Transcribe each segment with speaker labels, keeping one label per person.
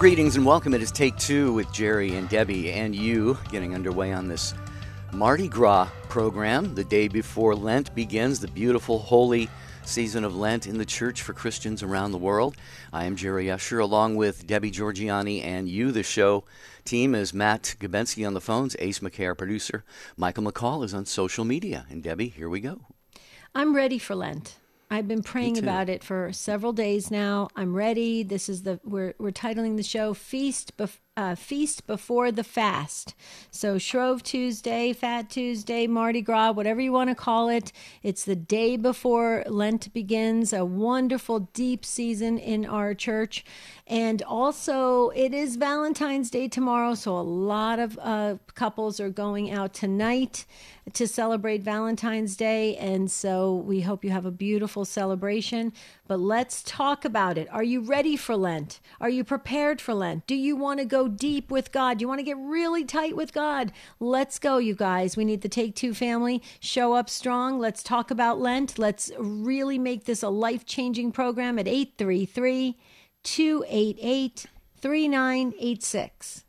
Speaker 1: Greetings and welcome. It is Take Two with Jerry and Debbie and you getting underway on this Mardi Gras program. The day before Lent begins, the beautiful, holy season of Lent in the church for Christians around the world. I am Jerry Usher, along with Debbie Georgianni and you. The show team is Matt Gabensky on the phones, Ace our producer. Michael McCall is on social media. And Debbie, here we go.
Speaker 2: I'm ready for Lent. I've been praying about it for several days now. I'm ready. This is the we're we're titling the show "Feast Bef- uh, Feast Before the Fast." So Shrove Tuesday, Fat Tuesday, Mardi Gras, whatever you want to call it. It's the day before Lent begins. A wonderful deep season in our church, and also it is Valentine's Day tomorrow. So a lot of uh, couples are going out tonight to celebrate Valentine's Day, and so we hope you have a beautiful celebration. But let's talk about it. Are you ready for Lent? Are you prepared for Lent? Do you want to go deep with God? You want to get really tight with God? Let's go, you guys. We need the Take Two family. Show up strong. Let's talk about Lent. Let's really make this a life changing program at 833 288 3986.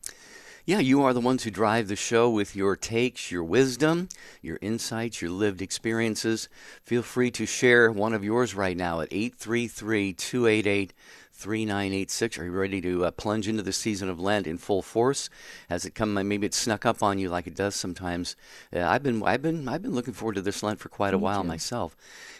Speaker 1: Yeah, you are the ones who drive the show with your takes, your wisdom, your insights, your lived experiences. Feel free to share one of yours right now at 833 288 3986. Are you ready to uh, plunge into the season of Lent in full force? Has it come? Maybe it snuck up on you like it does sometimes. Uh, I've been, I've been, I've been looking forward to this Lent for quite a
Speaker 2: Me
Speaker 1: while
Speaker 2: too.
Speaker 1: myself.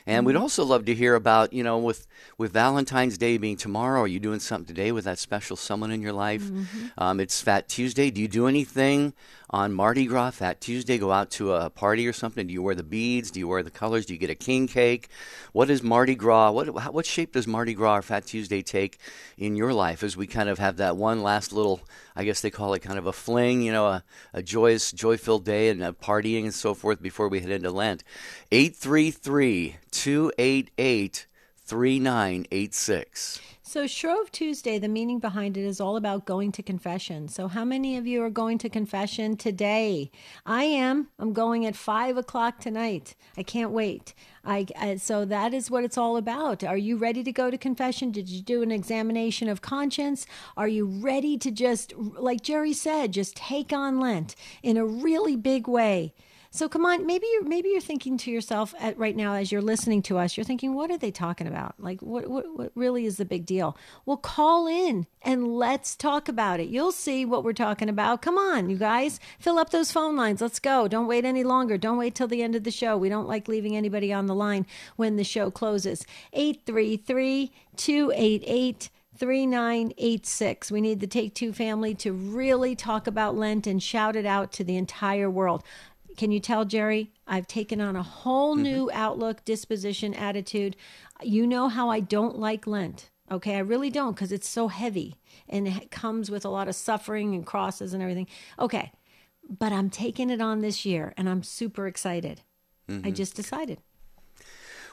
Speaker 1: And
Speaker 2: Mm-hmm.
Speaker 1: we'd also love to hear about, you know, with with Valentine's Day being tomorrow, are you doing something today with that special someone in your life?
Speaker 2: Mm-hmm.
Speaker 1: Um, it's Fat Tuesday. Do you do anything on Mardi Gras, Fat Tuesday? Go out to a party or something? Do you wear the beads? Do you wear the colors? Do you get a king cake? What is Mardi Gras? What what shape does Mardi Gras or Fat Tuesday take in your life as we kind of have that one last little, I guess they call it kind of a fling, you know, a, a joyous, joy filled day and partying and so forth before we head into Lent? 833 288 3986.
Speaker 2: So, Shrove Tuesday, the meaning behind it is all about going to confession. So, how many of you are going to confession today? I am. I'm going at five o'clock tonight. I can't wait. I, I so that is what it's all about. Are you ready to go to confession? Did you do an examination of conscience? Are you ready to just, like Jerry said, just take on Lent in a really big way? So come on, maybe you're maybe you're thinking to yourself at, right now as you're listening to us, you're thinking, what are they talking about? Like, what, what what really is the big deal? Well, call in and let's talk about it. You'll see what we're talking about. Come on, you guys, fill up those phone lines. Let's go. Don't wait any longer. Don't wait till the end of the show. We don't like leaving anybody on the line when the show closes. 833 288 3986. We need the Take Two family to really talk about Lent and shout it out to the entire world. Can you tell, Jerry? I've taken on a whole mm-hmm. new outlook, disposition, attitude. You know how I don't like Lent. Okay, I really don't because it's so heavy and it comes with a lot of suffering and crosses and everything. Okay, but I'm taking it on this year and I'm super excited. I mm-hmm. just decided.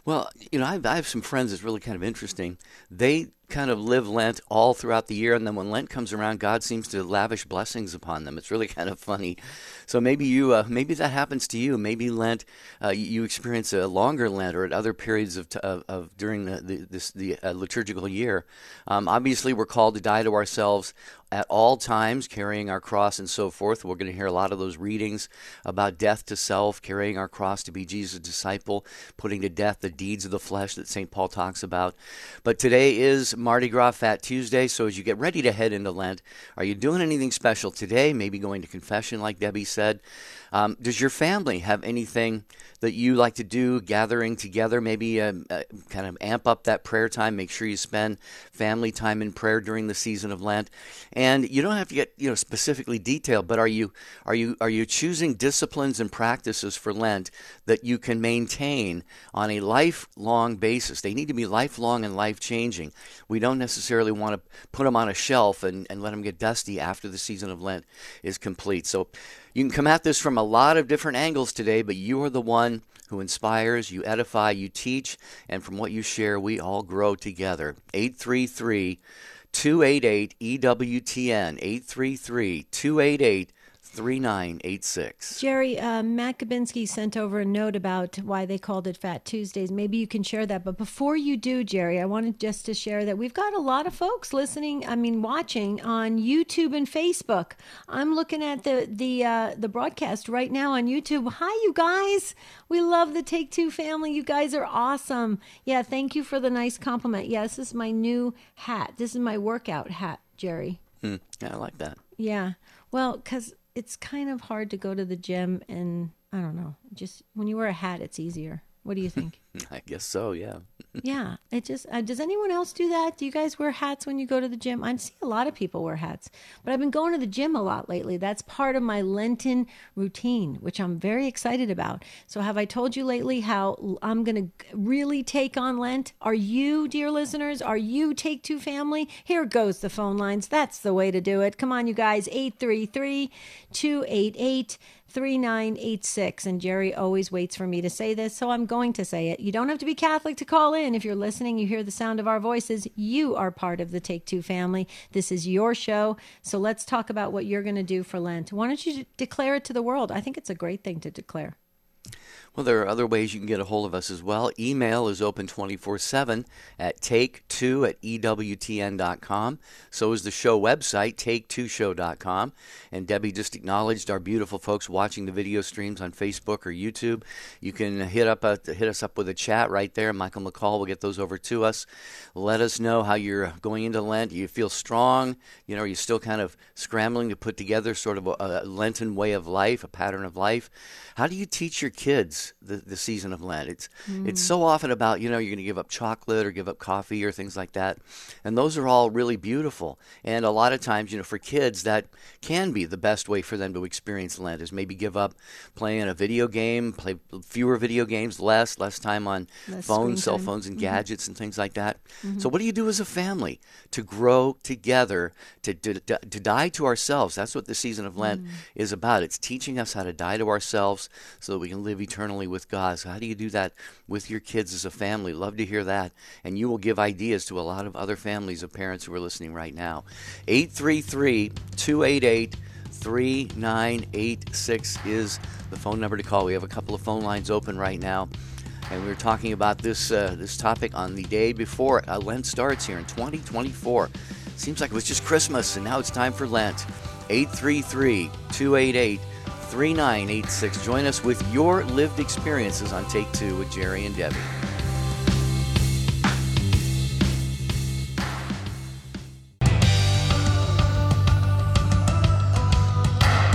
Speaker 1: Well, you know, I, I have some friends that's really kind of interesting. They kind of live Lent all throughout the year, and then when Lent comes around, God seems to lavish blessings upon them. It's really kind of funny. So maybe you, uh, maybe that happens to you. Maybe Lent, uh, you, experience a longer Lent or at other periods of, t- of, of during the the, this, the uh, liturgical year. Um, obviously, we're called to die to ourselves at all times, carrying our cross and so forth. We're going to hear a lot of those readings about death to self, carrying our cross to be Jesus' disciple, putting to death the deeds of the flesh that St. Paul talks about. But today is Mardi Gras Fat Tuesday, so as you get ready to head into Lent, are you doing anything special today? Maybe going to confession, like Debbie said. Um, does your family have anything that you like to do, gathering together? Maybe um, uh, kind of amp up that prayer time. Make sure you spend family time in prayer during the season of Lent. And you don't have to get you know specifically detailed, but are you are you are you choosing disciplines and practices for Lent that you can maintain on a lifelong basis? They need to be lifelong and life changing. We don't necessarily want to put them on a shelf and, and let them get dusty after the season of Lent is complete. So you can come at this from a lot of different angles today, but you are the one who inspires, you edify, you teach, and from what you share, we all grow together. 833 288 EWTN, 833 288 3986.
Speaker 2: Jerry, uh, Matt Gabinski sent over a note about why they called it Fat Tuesdays. Maybe you can share that. But before you do, Jerry, I wanted just to share that we've got a lot of folks listening, I mean, watching on YouTube and Facebook. I'm looking at the, the, uh, the broadcast right now on YouTube. Hi, you guys. We love the Take Two family. You guys are awesome. Yeah, thank you for the nice compliment. Yeah, this is my new hat. This is my workout hat, Jerry.
Speaker 1: Hmm, yeah, I like that.
Speaker 2: Yeah. Well, because it's kind of hard to go to the gym and I don't know, just when you wear a hat, it's easier. What do you think?
Speaker 1: I guess so, yeah.
Speaker 2: Yeah, it just uh, does anyone else do that? Do you guys wear hats when you go to the gym? I see a lot of people wear hats, but I've been going to the gym a lot lately. That's part of my Lenten routine, which I'm very excited about. So, have I told you lately how I'm going to really take on Lent? Are you, dear listeners, are you Take Two family? Here goes the phone lines. That's the way to do it. Come on, you guys, 833 288 3986. And Jerry always waits for me to say this, so I'm going to say it. You don't have to be Catholic to call in. If you're listening, you hear the sound of our voices, you are part of the Take Two family. This is your show. So let's talk about what you're going to do for Lent. Why don't you declare it to the world? I think it's a great thing to declare.
Speaker 1: Well, there are other ways you can get a hold of us as well. Email is open 24 7 at take2 at EWTN.com. So is the show website, take2show.com. And Debbie just acknowledged our beautiful folks watching the video streams on Facebook or YouTube. You can hit, up uh, a, hit us up with a chat right there. Michael McCall will get those over to us. Let us know how you're going into Lent. Do you feel strong? You know, are you still kind of scrambling to put together sort of a, a Lenten way of life, a pattern of life? How do you teach your kids the, the season of Lent? It's mm. it's so often about you know you're going to give up chocolate or give up coffee or things like that, and those are all really beautiful. And a lot of times, you know, for kids that can be the best way for them to experience Lent is maybe give up playing a video game, play fewer video games, less less time on less phones, cell phones, and mm-hmm. gadgets and things like that. Mm-hmm. So what do you do as a family to grow together, to, to, to die to ourselves? That's what the season of Lent mm. is about. It's teaching us how to die to ourselves so that we can live eternally with God. So, how do you do that with your kids as a family? Love to hear that. And you will give ideas to a lot of other families of parents who are listening right now. 833 288 3986 is the phone number to call. We have a couple of phone lines open right now. And we were talking about this uh, this topic on the day before uh, Lent starts here in 2024. Seems like it was just Christmas, and now it's time for Lent. 833 288 3986. Join us with your lived experiences on Take Two with Jerry and Debbie.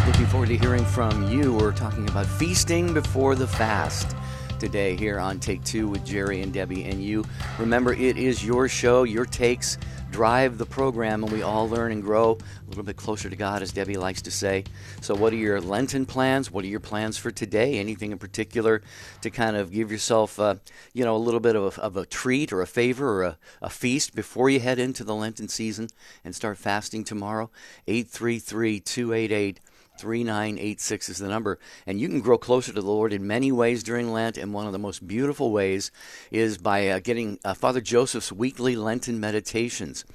Speaker 1: Looking forward to hearing from you. We're talking about feasting before the fast today here on Take Two with Jerry and Debbie and you. Remember, it is your show, your takes drive the program, and we all learn and grow a little bit closer to God, as Debbie likes to say. So, what are your Lenten plans? What are your plans for today? Anything in particular to kind of give yourself, uh, you know, a little bit of a, of a treat or a favor or a, a feast before you head into the Lenten season and start fasting tomorrow? 833 288 3986 is the number. And you can grow closer to the Lord in many ways during Lent. And one of the most beautiful ways is by uh, getting uh, Father Joseph's weekly Lenten meditations.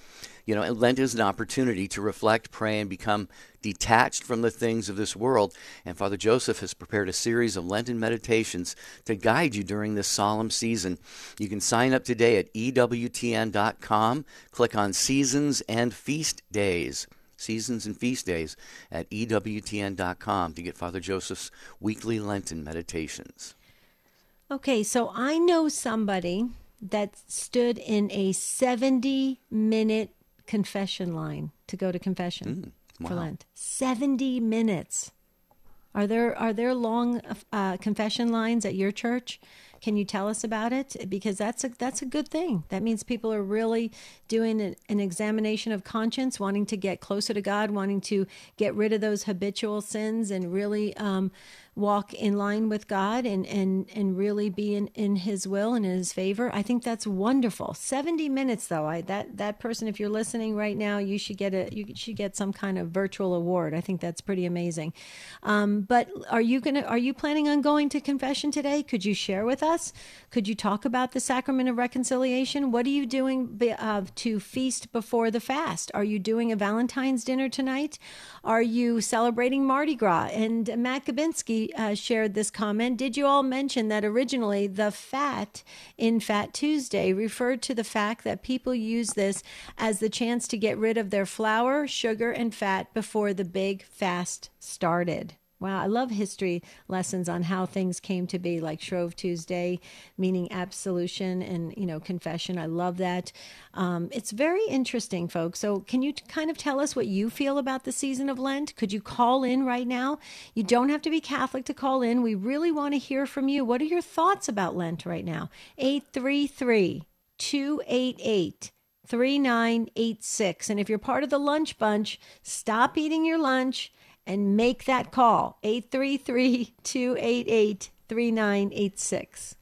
Speaker 1: You know, Lent is an opportunity to reflect, pray, and become detached from the things of this world. And Father Joseph has prepared a series of Lenten meditations to guide you during this solemn season. You can sign up today at EWTN.com, click on Seasons and Feast Days seasons and feast days at EWTN.com to get Father Joseph's weekly Lenten meditations.
Speaker 2: Okay, so I know somebody that stood in a 70 minute confession line to go to confession mm, wow. for Lent. 70 minutes. Are there are there long uh, confession lines at your church? Can you tell us about it? Because that's a that's a good thing. That means people are really doing an, an examination of conscience, wanting to get closer to God, wanting to get rid of those habitual sins, and really um, walk in line with God and and and really be in in His will and in His favor. I think that's wonderful. Seventy minutes though. I that that person, if you're listening right now, you should get a you should get some kind of virtual award. I think that's pretty amazing. Um, but are you gonna are you planning on going to confession today? Could you share with us? Could you talk about the sacrament of reconciliation? What are you doing uh, to feast before the fast? Are you doing a Valentine's dinner tonight? Are you celebrating Mardi Gras? And Matt Gabinski uh, shared this comment. Did you all mention that originally the fat in Fat Tuesday referred to the fact that people use this as the chance to get rid of their flour, sugar, and fat before the big fast started? Wow, I love history lessons on how things came to be, like Shrove Tuesday, meaning absolution and you know confession. I love that. Um, it's very interesting, folks. So, can you kind of tell us what you feel about the season of Lent? Could you call in right now? You don't have to be Catholic to call in. We really want to hear from you. What are your thoughts about Lent right now? 833 288 3986. And if you're part of the lunch bunch, stop eating your lunch and make that call 833 288 3986.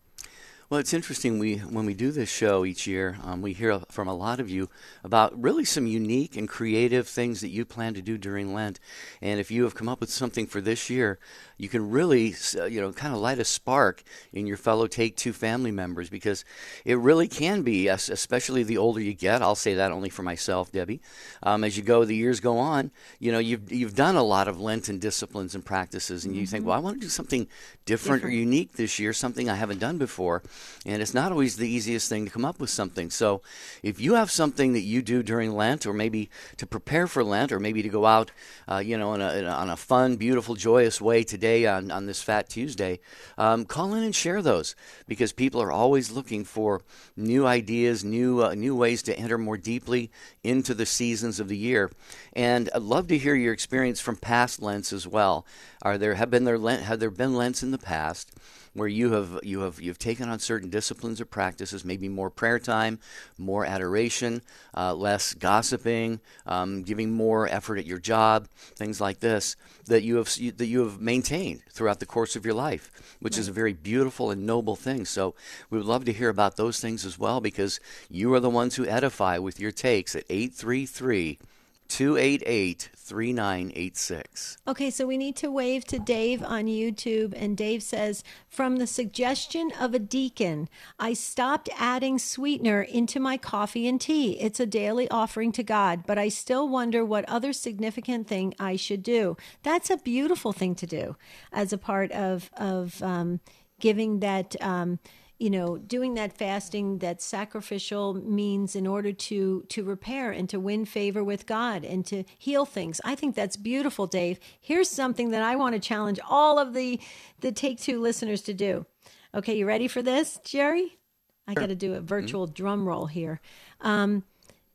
Speaker 1: Well, it's interesting. We when we do this show each year, um, we hear from a lot of you about really some unique and creative things that you plan to do during Lent. And if you have come up with something for this year, you can really, uh, you know, kind of light a spark in your fellow Take Two family members because it really can be, especially the older you get. I'll say that only for myself, Debbie. Um, as you go, the years go on. You know, you've you've done a lot of Lenten disciplines and practices, and you mm-hmm. think, well, I want to do something different, different or unique this year, something I haven't done before. And it's not always the easiest thing to come up with something. So if you have something that you do during Lent, or maybe to prepare for Lent, or maybe to go out, uh, you know, in a, in a, on a fun, beautiful, joyous way today on, on this Fat Tuesday, um, call in and share those because people are always looking for new ideas, new uh, new ways to enter more deeply into the seasons of the year. And I'd love to hear your experience from past Lents as well. Are there have been there Lent, have there been Lents in the past? Where you have you have you've taken on certain disciplines or practices, maybe more prayer time, more adoration, uh, less gossiping, um, giving more effort at your job, things like this that you have that you have maintained throughout the course of your life, which right. is a very beautiful and noble thing. So we would love to hear about those things as well because you are the ones who edify with your takes at eight three three. 288 3986.
Speaker 2: Okay, so we need to wave to Dave on YouTube. And Dave says, From the suggestion of a deacon, I stopped adding sweetener into my coffee and tea. It's a daily offering to God, but I still wonder what other significant thing I should do. That's a beautiful thing to do as a part of, of um, giving that. Um, you know doing that fasting that sacrificial means in order to to repair and to win favor with god and to heal things. I think that's beautiful dave. Here's something that i want to challenge all of the the take two listeners to do. Okay you ready for this jerry? I got to do a virtual mm-hmm. drum roll here. Um,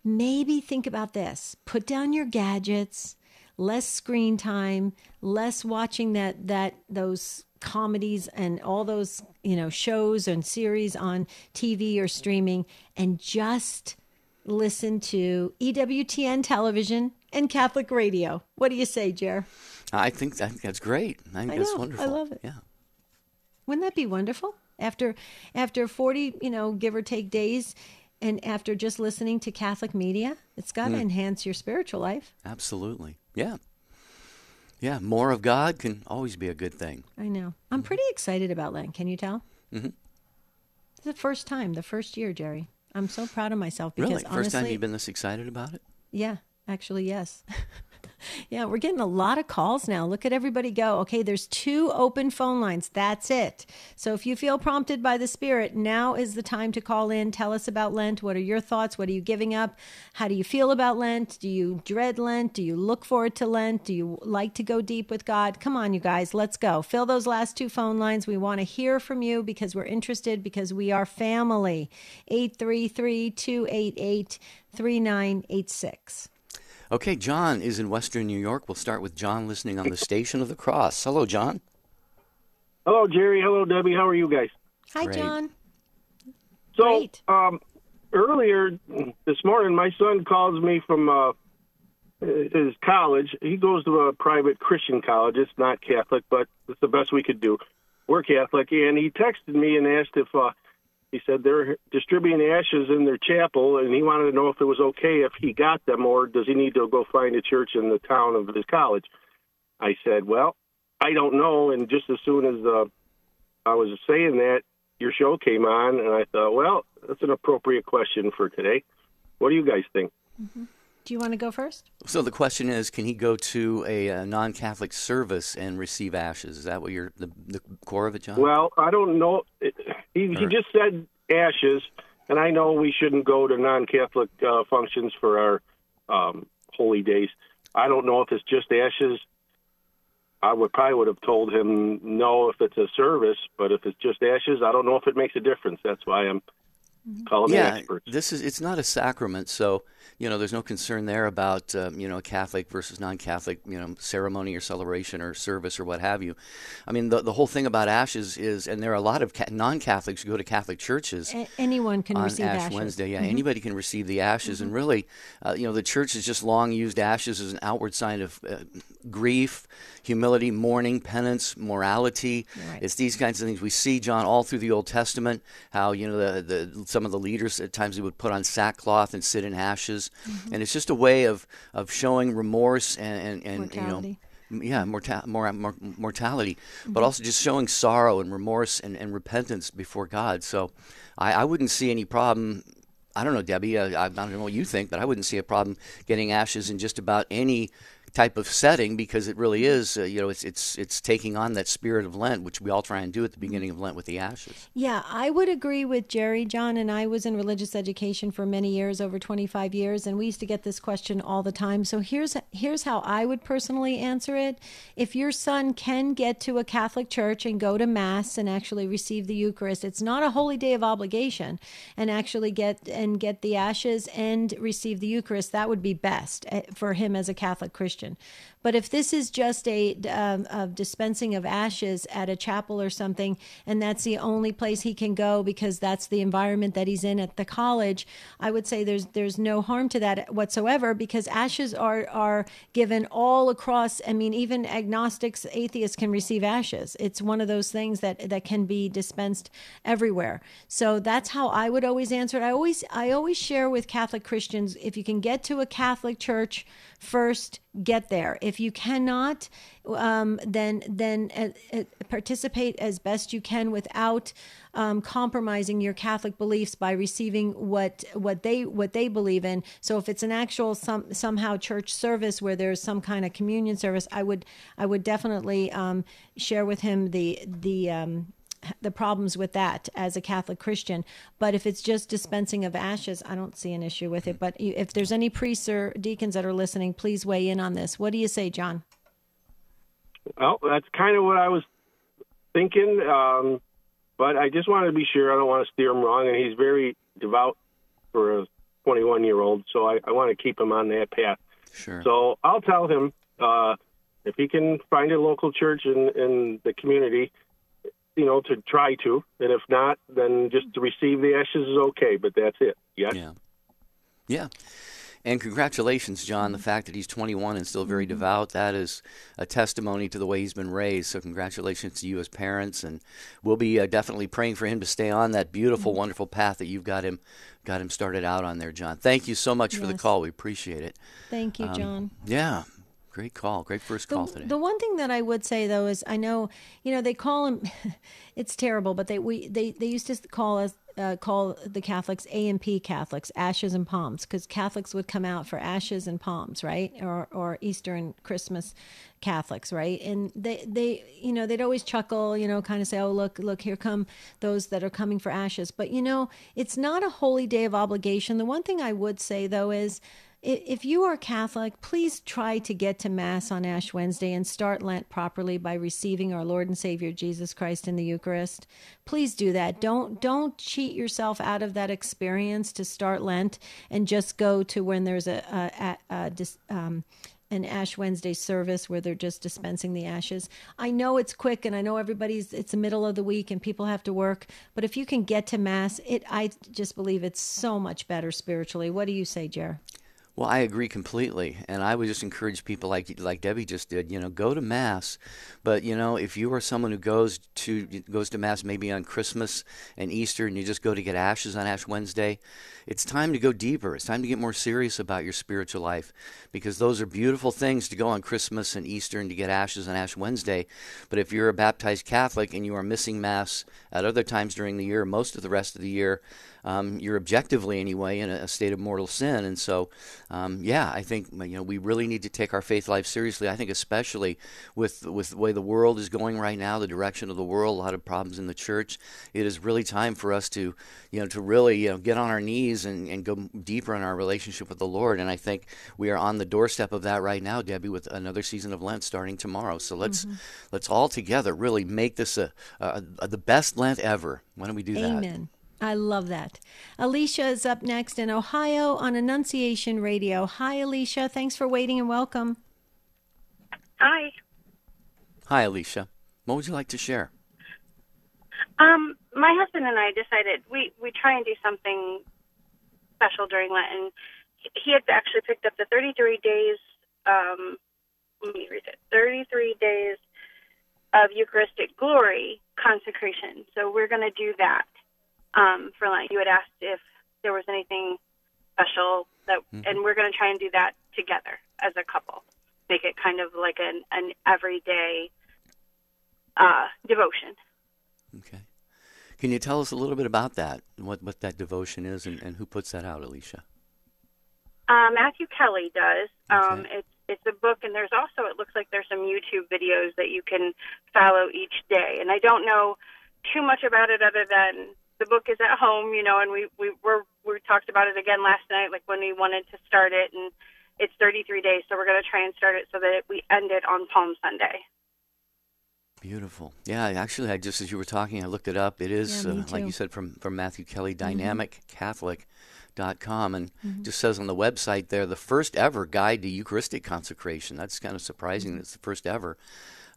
Speaker 2: maybe think about this. Put down your gadgets less screen time less watching that that those comedies and all those you know shows and series on TV or streaming and just listen to EWTN television and Catholic radio. What do you say, Jer?
Speaker 1: I think, I think that's great. I think I that's know, wonderful.
Speaker 2: I love it.
Speaker 1: Yeah.
Speaker 2: Wouldn't that be wonderful? After after 40, you know, give or take days and after just listening to Catholic media, it's got to mm. enhance your spiritual life.
Speaker 1: Absolutely. Yeah. Yeah, more of God can always be a good thing.
Speaker 2: I know. I'm pretty excited about Lent. Can you tell? Mm-hmm. It's the first time, the first year, Jerry. I'm so proud of myself because
Speaker 1: really?
Speaker 2: First
Speaker 1: honestly, time you've been this excited about it?
Speaker 2: Yeah, actually, yes. yeah, we're getting a lot of calls now. Look at everybody go. Okay, there's two open phone lines. That's it. So if you feel prompted by the Spirit, now is the time to call in. Tell us about Lent. What are your thoughts? What are you giving up? How do you feel about Lent? Do you dread Lent? Do you look forward to Lent? Do you like to go deep with God? Come on, you guys, let's go. Fill those last two phone lines. We want to hear from you because we're interested because we are family. 833 288 3986.
Speaker 1: Okay, John is in Western New York. We'll start with John listening on the Station of the Cross. Hello, John.
Speaker 3: Hello, Jerry. Hello, Debbie. How are you guys?
Speaker 2: Hi, Great. John.
Speaker 3: So, Great. Um, earlier this morning, my son calls me from uh, his college. He goes to a private Christian college. It's not Catholic, but it's the best we could do. We're Catholic, and he texted me and asked if uh, he said they're distributing ashes in their chapel, and he wanted to know if it was okay if he got them, or does he need to go find a church in the town of his college. I said, well, I don't know. And just as soon as uh, I was saying that, your show came on, and I thought, well, that's an appropriate question for today. What do you guys think?
Speaker 2: Mm-hmm. Do you want to go first?
Speaker 1: So the question is, can he go to a, a non-Catholic service and receive ashes? Is that what you're the, the core of it, John?
Speaker 3: Well, I don't know. He, he just said ashes, and I know we shouldn't go to non-Catholic uh, functions for our um, holy days. I don't know if it's just ashes. I would probably would have told him no if it's a service, but if it's just ashes, I don't know if it makes a difference. That's why I'm
Speaker 2: Mm-hmm.
Speaker 3: Call them
Speaker 1: yeah,
Speaker 3: experts.
Speaker 1: this is it's not a sacrament, so you know there's no concern there about um, you know a Catholic versus non-Catholic you know ceremony or celebration or service or what have you. I mean the the whole thing about ashes is, and there are a lot of ca- non-Catholics who go to Catholic churches.
Speaker 2: A- anyone can
Speaker 1: on
Speaker 2: receive
Speaker 1: Ash
Speaker 2: ashes.
Speaker 1: Wednesday, yeah,
Speaker 2: Mhm.
Speaker 1: anybody can receive the ashes, and really, uh, you know, the church has just long used ashes as an outward sign of uh, grief, humility, mourning, penance, morality.
Speaker 2: Right.
Speaker 1: It's these kinds of things we see, John, all through the Old Testament. How you know the, the some of the leaders at times they would put on sackcloth and sit in ashes,
Speaker 2: Mm-hmm.
Speaker 1: and it's just a way of of showing remorse and and, and
Speaker 2: Mortality.
Speaker 1: you know. Yeah, morta- mor- mor- mortality,
Speaker 2: Mm-hmm.
Speaker 1: but also just showing sorrow and remorse and, and repentance before God. So, I, I wouldn't see any problem. I don't know, Debbie. I, I don't know what you think, but I wouldn't see a problem getting ashes in just about any type of setting because it really is. Uh, you know, it's it's it's taking on that spirit of Lent, which we all try and do at the beginning of Lent with the ashes.
Speaker 2: Yeah, I would agree with Jerry, John, and I was in religious education for many years, over 25 years, and we used to get this question all the time. So here's here's how I would personally answer it. If your son can get to a Catholic church and go to mass and actually receive the Eucharist, it's not a holy day of obligation, and actually get and get the ashes and receive the Eucharist, that would be best eh, for him as a Catholic Christian question. But if this is just a, um, a dispensing of ashes at a chapel or something, and that's the only place he can go because that's the environment that he's in at the college, I would say there's there's no harm to that whatsoever because ashes are are given all across. I mean, even agnostics, atheists can receive ashes. It's one of those things that that can be dispensed everywhere. So that's how I would always answer it. I always I always share with Catholic Christians if you can get to a Catholic church first get there if you cannot um, then then uh, uh, participate as best you can without um, compromising your catholic beliefs by receiving what what they what they believe in. So if it's an actual some somehow church service where there's some kind of communion service i would i would definitely um, share with him the the um, the problems with that as a Catholic Christian. But if it's just dispensing of ashes, I don't see an issue with it. But if there's any priests or deacons that are listening, please weigh in on this. What do you say, John?
Speaker 3: Well, that's kind of what I was thinking. Um, but I just wanted to be sure. I don't want to steer him wrong, and he's very devout for a 21 year old. So I, I want to keep him on that path.
Speaker 1: Sure.
Speaker 3: So I'll tell him uh, if he can find a local church in, in the community, you know, to try to. And if not, then just to receive the ashes is okay. But that's it. Yes.
Speaker 1: Yeah. Yeah. And congratulations, John. The fact that he's 21 and still very devout, that is a testimony to the way he's been raised. So, congratulations to you as parents. And we'll be uh, definitely praying for him to stay on that beautiful, wonderful path that you've got him got him started out on there, John. Thank you so much for the call. We appreciate it.
Speaker 2: Thank you,
Speaker 1: Um,
Speaker 2: John.
Speaker 1: Yeah. Great call. Great first
Speaker 2: The,
Speaker 1: call today.
Speaker 2: the one thing that I would say though is I know you know they call him it's terrible but they we they, they used to call us uh, call the Catholics A and P Catholics ashes and palms because Catholics would come out for ashes and palms right? Or or Easter and Christmas Catholics right? And they they you know they'd always chuckle you know kind of say oh look look here come those that are coming for ashes. But you know it's not a holy day of obligation. The one thing I would say though is I- If you are Catholic, please try to get to Mass on Ash Wednesday and start Lent properly by receiving our Lord and Savior Jesus Christ in the Eucharist. Please do that. Don't don't cheat yourself out of that experience to start Lent and just go to when there's a, a, a, a um, an Ash Wednesday service where they're just dispensing the ashes. I know it's quick and I know everybody's it's the middle of the week and people have to work, but if you can get to Mass, it I just believe it's so much better spiritually. What do you say, Jer?
Speaker 1: Well, I agree completely, and I would just encourage people like like Debbie just did. You know, go to mass, but you know, if you are someone who goes to goes to mass maybe on Christmas and Easter, and you just go to get ashes on Ash Wednesday, it's time to go deeper. It's time to get more serious about your spiritual life, because those are beautiful things to go on Christmas and Easter and to get ashes on Ash Wednesday. But if you're a baptized Catholic and you are missing mass at other times during the year, most of the rest of the year, um, you're objectively anyway in a, state of mortal sin. And so, um, yeah, I think you know we really need to take our faith life seriously. I think especially with with the way the world is going right now, the direction of the world, a lot of problems in the church. It is really time for us to you know to really you know get on our knees and, and go deeper in our relationship with the Lord. And I think we are on the doorstep of that right now, Debbie, with another season of Lent starting tomorrow. So let's mm-hmm. let's all together really make this a, a, a, the best Lent ever. Why don't we do
Speaker 2: Amen.
Speaker 1: that?
Speaker 2: Amen. I love that. Alicia is up next in Ohio on Annunciation Radio. Hi, Alicia. Thanks for waiting and welcome.
Speaker 4: Hi.
Speaker 1: Hi, Alicia. What would you like to share?
Speaker 4: Um, my husband and I decided we we try and do something special during Lent, and he had actually picked up the 33 days. Um, let me read it. 33 days of Eucharistic glory consecration. So we're going to do that um, for Lent. You had asked if there was anything special that, mm-hmm. and we're going to try and do that together as a couple. Make it kind of like an an everyday uh, devotion.
Speaker 1: Okay. Can you tell us a little bit about that? What what that devotion is, and, and who puts that out, Alicia?
Speaker 4: Uh, Matthew Kelly does. Um, okay. It's it's a book, and there's also it looks like there's some YouTube videos that you can follow each day. And I don't know too much about it other than the book is at home, you know, and we we were we talked about it again last night, like when we wanted to start it, and it's 33 days, so we're going to try and start it so that we end it on Palm Sunday.
Speaker 1: Beautiful. Yeah, actually, I just as you were talking, I looked it up. It is, yeah, uh, like you said, from from Matthew Kelly, dynamiccatholic.com, and mm-hmm. just says on the website there, the first ever guide to Eucharistic consecration. That's kind of surprising. Mm-hmm. It's the first ever.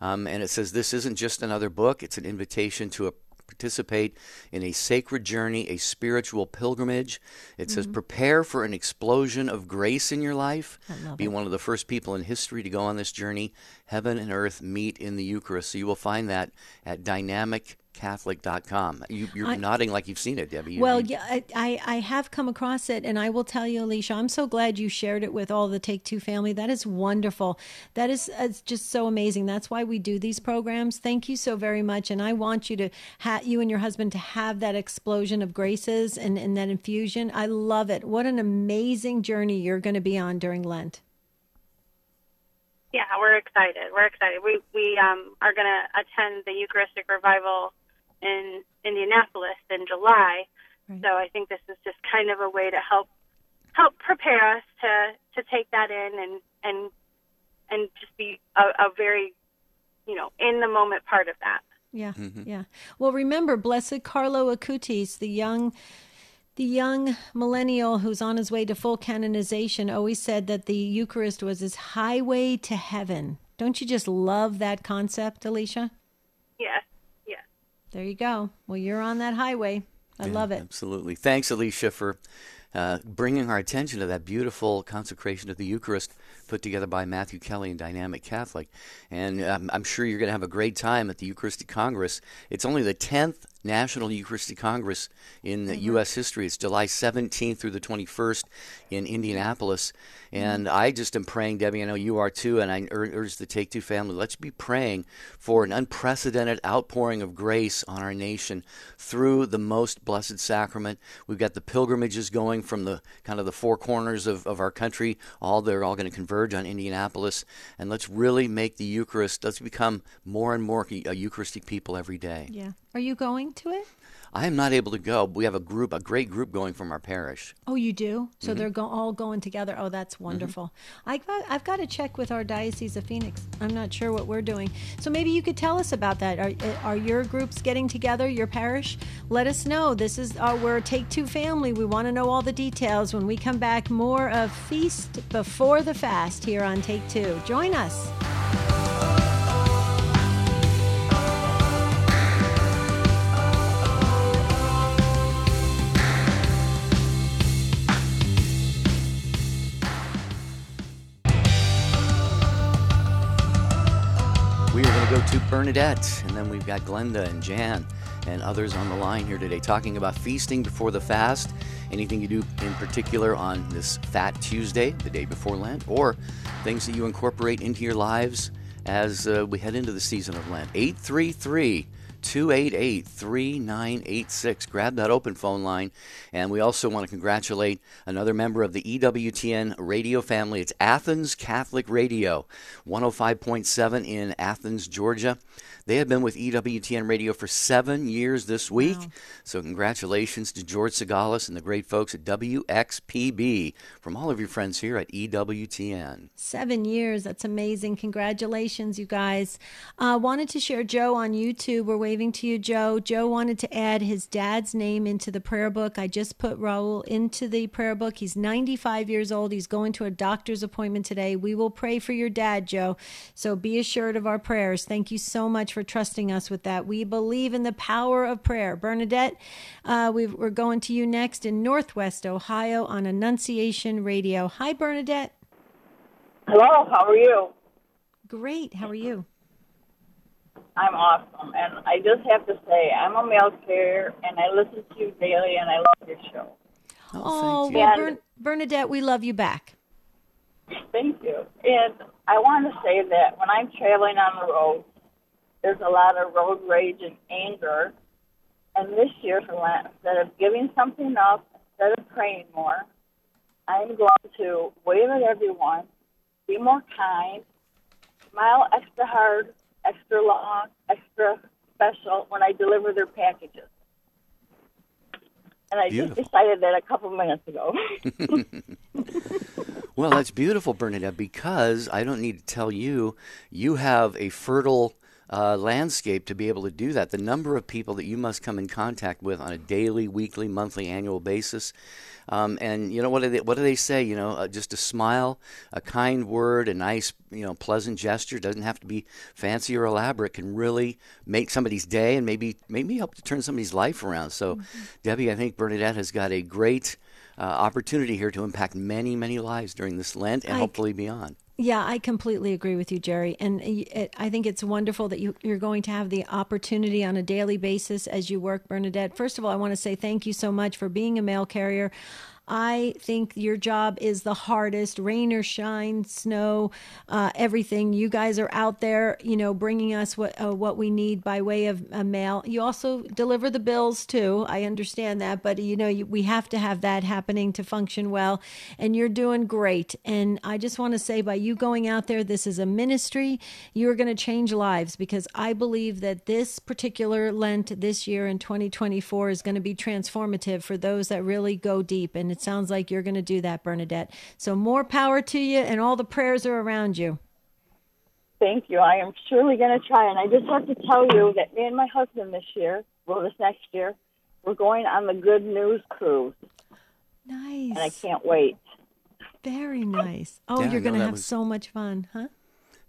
Speaker 1: Um, and it says this isn't just another book; it's an invitation to a participate in a sacred journey, a spiritual pilgrimage. It mm-hmm. says, prepare for an explosion of grace in your life. Be it. one of the first people in history to go on this journey. Heaven and earth meet in the Eucharist. So you will find that at dynamic Catholic.com. You, you're I, nodding like you've seen it, Debbie.
Speaker 2: well, yeah, I, I have come across it, and I will tell you, Alicia, I'm so glad you shared it with all the Take Two family. That is wonderful. That is it's just so amazing. That's why we do these programs. Thank you so very much, and I want you to have you and your husband to have that explosion of graces and, and that infusion. I love it. What an amazing journey you're going to be on during Lent.
Speaker 4: Yeah, we're excited. We're excited. We we um, are going to attend the Eucharistic revival in Indianapolis in July. Right. So I think this is just kind of a way to help help prepare us to to take that in and and and just be a, a very you know in the moment part of that.
Speaker 2: Yeah, mm-hmm. yeah. Well, remember, Blessed Carlo Acutis, the young the young millennial who's on his way to full canonization always said that the Eucharist was his highway to heaven. Don't you just love that concept, Alicia?
Speaker 4: Yes,
Speaker 2: there you go. Well, you're on that highway. I yeah, love it.
Speaker 1: Absolutely. Thanks, Alicia, for uh, bringing our attention to that beautiful consecration of the Eucharist put together by Matthew Kelly and Dynamic Catholic. And um, I'm sure you're going to have a great time at the Eucharistic Congress. It's only the 10th National Eucharistic Congress in mm-hmm. U.S. history. It's July 17th through the 21st in Indianapolis. And mm-hmm. I just am praying, Debbie, I know you are too, and I urge the Take Two family, let's be praying for an unprecedented outpouring of grace on our nation through the most blessed sacrament. We've got the pilgrimages going from the kind of the four corners of, of our country. All they're all going to converge on Indianapolis. And let's really make the Eucharist, let's become more and more a Eucharistic people every day.
Speaker 2: Yeah. Are you going to it?
Speaker 1: I am not able to go. We have a group, a great group going from our parish.
Speaker 2: Oh, you do? So mm-hmm. they're go- all going together. Oh, that's mm-hmm. wonderful. Mm-hmm. I got, I've got to check with our Diocese of Phoenix. I'm not sure what we're doing. So maybe you could tell us about that. Are, are your groups getting together, your parish? Let us know. This is our, we're Take Two family. We want to know all the details. When we come back, more of Feast Before the Fast here on Take Two. Join us.
Speaker 1: Bernadette, and then we've got Glenda and Jan and others on the line here today talking about feasting before the fast. Anything you do in particular on this Fat Tuesday, the day before Lent, or things that you incorporate into your lives as uh, we head into the season of Lent. 833 288 3986. Grab that open phone line. And we also want to congratulate another member of the EWTN radio family. It's Athens Catholic Radio, 105.7 in Athens, Georgia. They have been with EWTN Radio for seven years this week. Wow. So, congratulations to George Segalis and the great folks at WXPB from all of your friends here at EWTN.
Speaker 2: Seven years. That's amazing. Congratulations, you guys. Uh, wanted to share Joe on YouTube. We're waving to you, Joe. Joe wanted to add his dad's name into the prayer book. I just put Raul into the prayer book. He's 95 years old. He's going to a doctor's appointment today. We will pray for your dad, Joe. So, be assured of our prayers. Thank you so much for trusting us with that. We believe in the power of prayer. Bernadette, uh, we are going to you next in Northwest Ohio on Annunciation Radio. Hi, Bernadette.
Speaker 5: Hello, how are you?
Speaker 2: Great. How are you?
Speaker 5: I'm awesome. And I just have to say, I'm a mail carrier and I listen to you daily and I love your show.
Speaker 2: Oh, oh well, Bern- Bernadette, we love you back.
Speaker 5: Thank you. And I want to say that when I'm traveling on the road, there's a lot of road rage and anger. And this year, for Lent, instead of giving something up, instead of praying more, I'm going to wave at everyone, be more kind, smile extra hard, extra long, extra special when I deliver their packages. And I beautiful. just decided that a couple minutes ago.
Speaker 1: well, that's beautiful, Bernadette, because I don't need to tell you, you have a fertile uh, landscape to be able to do that. The number of people that you must come in contact with on a daily, weekly, monthly, annual basis. Um, and you know what do they what do they say? You know, uh, just a smile, a kind word, a nice you know pleasant gesture doesn't have to be fancy or elaborate. Can really make somebody's day and maybe maybe help to turn somebody's life around. So, mm-hmm. Debbie, I think Bernadette has got a great uh, opportunity here to impact many many lives during this Lent and I, hopefully beyond.
Speaker 2: Yeah, I completely agree with you, Jerry. And it, I think it's wonderful that you, you're going to have the opportunity on a daily basis as you work, Bernadette. First of all, I want to say thank you so much for being a mail carrier. I think your job is the hardest, rain or shine, snow, uh, everything. You guys are out there, you know, bringing us what uh, what we need by way of a mail. You also deliver the bills too. I understand that, but you know, you, we have to have that happening to function well. And you're doing great. And I just want to say, by you going out there, this is a ministry. You are going to change lives because I believe that this particular Lent this year in 2024 is going to be transformative for those that really go deep and it sounds like you're going to do that, Bernadette. So more power to you, and all the prayers are around you.
Speaker 5: Thank you. I am surely going to try. And I just have to tell you that me and my husband this year, well, this next year, we're going on the Good News Cruise.
Speaker 2: Nice.
Speaker 5: And I can't wait.
Speaker 2: Very nice. Oh, yeah, you're going to have was... so much fun, huh?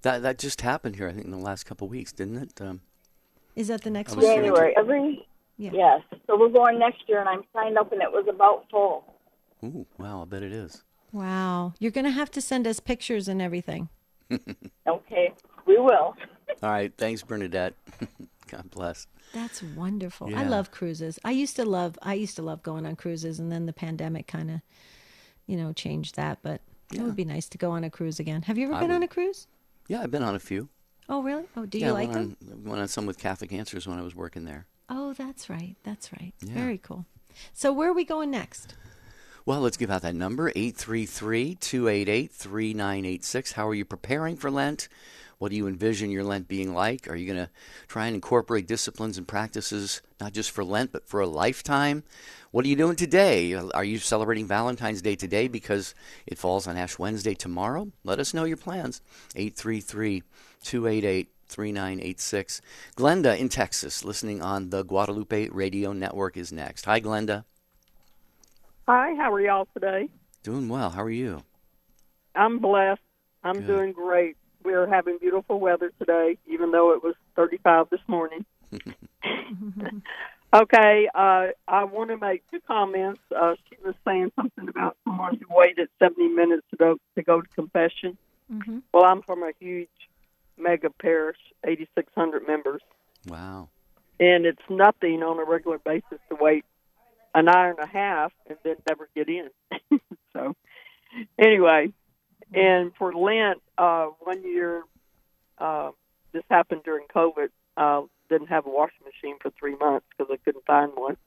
Speaker 1: That that just happened here, I think, in the last couple of weeks, didn't it? Um,
Speaker 2: Is that the next
Speaker 5: one? January. Every yeah. Yes. So we're going next year, and I'm signed up, and it was about full.
Speaker 1: Ooh, wow, I bet it is.
Speaker 2: Wow. You're going to have to send us pictures and everything.
Speaker 5: okay, we will.
Speaker 1: All right. Thanks, Bernadette. God bless.
Speaker 2: That's wonderful. Yeah. I love cruises. I used to love I used to love going on cruises and then the pandemic kind of you know changed that, but yeah. it would be nice to go on a cruise again. Have you ever been on a cruise?
Speaker 1: Yeah, I've been on a few.
Speaker 2: Oh, really? Oh, do
Speaker 1: yeah,
Speaker 2: you like
Speaker 1: them? went on some with Catholic Answers when I was working there.
Speaker 2: Oh, that's right. That's right. Yeah. Very cool. So, where are we going next?
Speaker 1: Well, let's give out that number 833 288 3986. How are you preparing for Lent? What do you envision your Lent being like? Are you going to try and incorporate disciplines and practices not just for Lent, but for a lifetime? What are you doing today? Are you celebrating Valentine's Day today because it falls on Ash Wednesday tomorrow? Let us know your plans. 833 288 3986. Glenda in Texas, listening on the Guadalupe Radio Network, is next. Hi, Glenda.
Speaker 6: Hi, how are y'all today?
Speaker 1: Doing well. How are you?
Speaker 6: I'm blessed. I'm Good. doing great. We're having beautiful weather today, even though it was 35 this morning. okay, uh, I want to make two comments. Uh, she was saying something about someone who waited 70 minutes to go to, go to confession. Mm-hmm. Well, I'm from a huge mega parish, 8,600 members,
Speaker 1: Wow.
Speaker 6: and it's nothing on a regular basis to wait an hour and a half and then never get in. so, anyway, and for Lent, uh, one year, uh, this happened during COVID. Uh, didn't have a washing machine for three months because I couldn't find one.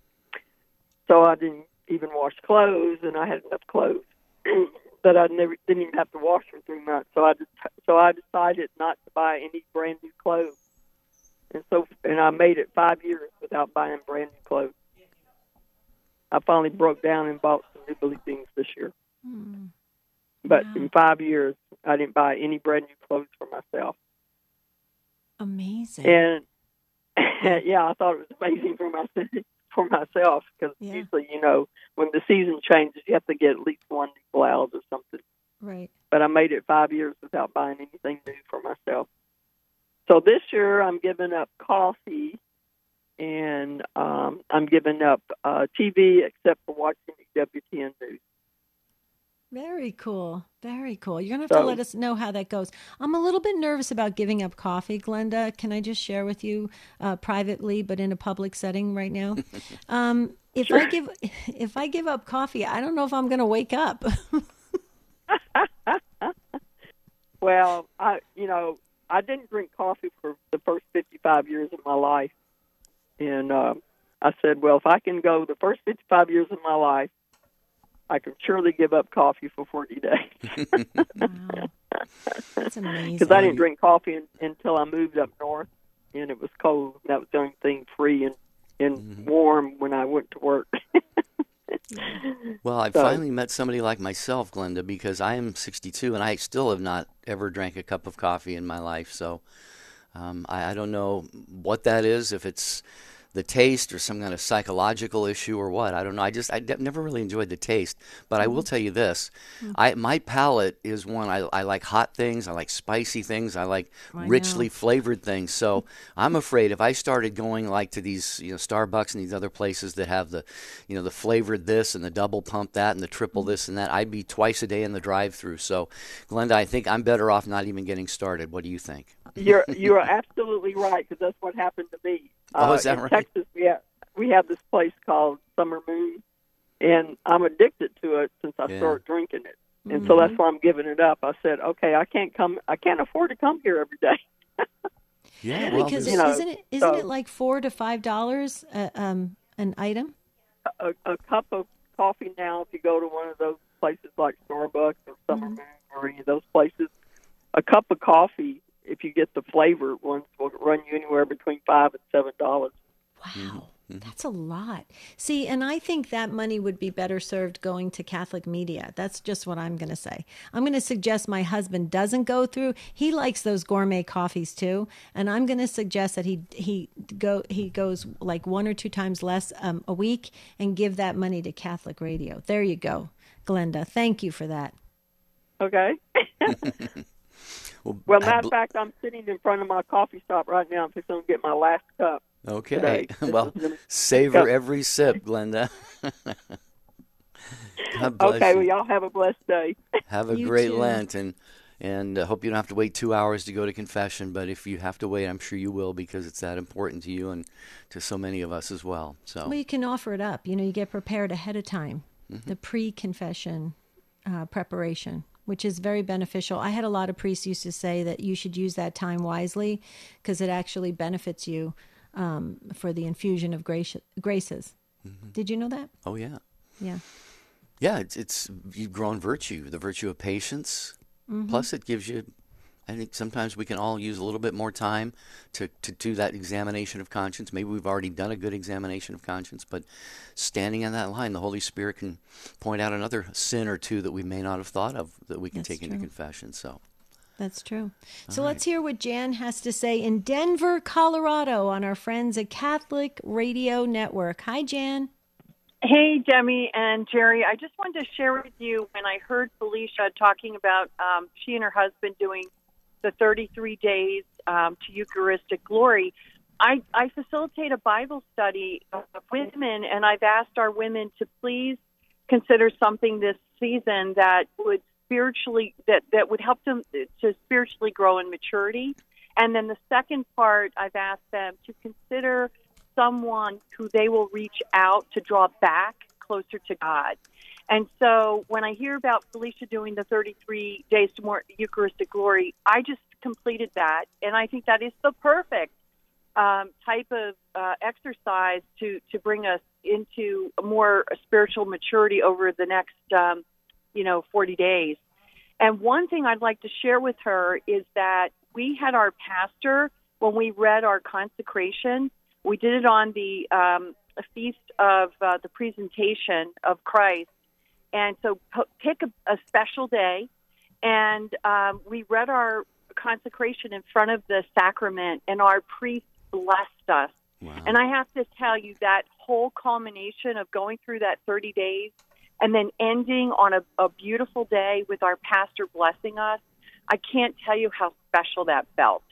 Speaker 6: So I didn't even wash clothes, and I had enough clothes that I never didn't even have to wash for three months. So I just, so I decided not to buy any brand new clothes, and so and I made it five years without buying brand new clothes. I finally broke down and bought some new blue jeans this year.
Speaker 2: Mm.
Speaker 6: But
Speaker 2: Wow.
Speaker 6: in five years, I didn't buy any brand new clothes for myself.
Speaker 2: Amazing.
Speaker 6: And yeah, I thought it was amazing for my for myself because
Speaker 2: Yeah.
Speaker 6: usually, you know, when the season changes, you have to get at least one new blouse or something.
Speaker 2: right.
Speaker 6: But I made it five years without buying anything new for myself. So this year, I'm giving up coffee, and um, I'm giving up uh, TV except for watching WTN news.
Speaker 2: Very cool. Very cool. You're going to have to let us know how that goes. I'm a little bit nervous about giving up coffee, Glenda. Can I just share with you uh, privately, but in a public setting right now? um, if I give if I give up coffee, I don't know if I'm going to wake up.
Speaker 6: Well, I you know I didn't drink coffee for the first 55 years of my life, and um, I said, well, if I can go the first 55 years of my life, I can surely give up coffee for 40 days
Speaker 2: wow. That's amazing.
Speaker 6: because I didn't drink coffee in, until I moved up north, and it was cold. That was the only thing free and and warm when I went to work.
Speaker 1: Well, I
Speaker 6: So-
Speaker 1: finally met somebody like myself, Glenda, because I am 62 and I still have not ever drank a cup of coffee in my life. So um, I, I don't know what that is, if it's the taste or some kind of psychological issue or what. I don't know. I just I never really enjoyed the taste. But I will mm-hmm. tell you this: mm-hmm. I my palate is one. I, I like hot things. I like spicy things. I like
Speaker 2: I
Speaker 1: richly
Speaker 2: know.
Speaker 1: flavored things. So mm-hmm. I'm afraid if I started going like to these, you know, Starbucks and these other places that have the, you know, the flavored this and the double pump that and the triple this and that, I'd be twice a day in the drive-through. So, Glenda, I think I'm better off not even getting started. What do you think?
Speaker 6: You're you're absolutely right because that's what happened to me.
Speaker 1: Oh,
Speaker 6: uh,
Speaker 1: is that
Speaker 6: in
Speaker 1: right?
Speaker 6: Texas, we have we have this place called Summer Moon, and I'm addicted to it since I
Speaker 1: Yeah.
Speaker 6: started drinking it, and so that's why I'm giving it up. I said, okay, I can't come, I can't afford to come here every day.
Speaker 1: Yeah, well,
Speaker 2: because
Speaker 1: there's-
Speaker 6: you know,
Speaker 2: isn't it isn't
Speaker 6: so-
Speaker 2: it like four to five dollars uh, um, an item?
Speaker 6: a, a cup of coffee now, if you go to one of those places like Starbucks or Summer
Speaker 2: Mm-hmm.
Speaker 6: Moon or any of those places, a cup of coffee, if you get the flavored ones, will run you anywhere between five and seven dollars.
Speaker 2: Wow, that's a lot. See, and I think that money would be better served going to Catholic media. That's just what I'm going to say. I'm going to suggest my husband doesn't go through. He likes those gourmet coffees too, and I'm going to suggest that he he go he goes like one or two times less um, a week and give that money to Catholic radio. There you go, Glenda. Thank you for that.
Speaker 6: Okay.
Speaker 1: well,
Speaker 6: Well, matter
Speaker 1: bel-
Speaker 6: of fact, I'm sitting in front of my coffee shop right now. I'm fixing to get my last cup.
Speaker 1: Okay.
Speaker 6: today.
Speaker 1: Well, savor
Speaker 6: Go.
Speaker 1: every sip, Glenda. God bless
Speaker 6: Okay,
Speaker 1: you.
Speaker 6: well, y'all have a blessed day.
Speaker 1: Have a
Speaker 2: You
Speaker 1: great
Speaker 2: too.
Speaker 1: Lent, and and uh, hope you don't have to wait two hours to go to confession. But if you have to wait, I'm sure you will because it's that important to you and to so many of us as well. So
Speaker 2: Well, you can offer it up. You know, you get prepared ahead of time,
Speaker 1: Mm-hmm.
Speaker 2: the pre confession uh, preparation, which is very beneficial. I had a lot of priests used to say that you should use that time wisely because it actually benefits you um, for the infusion of grace, graces.
Speaker 1: Mm-hmm.
Speaker 2: Did you know that?
Speaker 1: oh yeah,
Speaker 2: Yeah.
Speaker 1: yeah. It's it's you've grown virtue, the virtue of patience.
Speaker 2: Mm-hmm.
Speaker 1: Plus, it gives you. I think sometimes we can all use a little bit more time to, to do that examination of conscience. Maybe we've already done a good examination of conscience, but standing on that line, the Holy Spirit can point out another sin or two that we may not have thought of that we can
Speaker 2: That's
Speaker 1: take into confession. So,
Speaker 2: That's true. So let's hear what Jan has to say in Denver, Colorado, on our friends at Catholic Radio Network. Hi, Jan.
Speaker 7: Hey, Debbie and Jerry. I just wanted to share with you when I heard Felicia talking about um, she and her husband doing the 33 days um, to Eucharistic glory. I, I facilitate a Bible study of women, and I've asked our women to please consider something this season that would spiritually that that would help them to spiritually grow in maturity. And then the second part, I've asked them to consider someone who they will reach out to draw back closer to God. And so when I hear about Felicia doing the 33 days to more Eucharistic glory, I just completed that. And I think that is the perfect um, type of uh, exercise to, to bring us into a more spiritual maturity over the next, um, you know, 40 days. And one thing I'd like to share with her is that we had our pastor when we read our consecration. We did it on the um, feast of uh, the presentation of Christ, and so p- pick a, a special day, and um, we read our consecration in front of the sacrament, and our priest blessed us.
Speaker 1: Wow.
Speaker 7: And I have to tell you that whole culmination of going through that 30 days and then ending on a, a beautiful day with our pastor blessing us, I can't tell you how special that felt.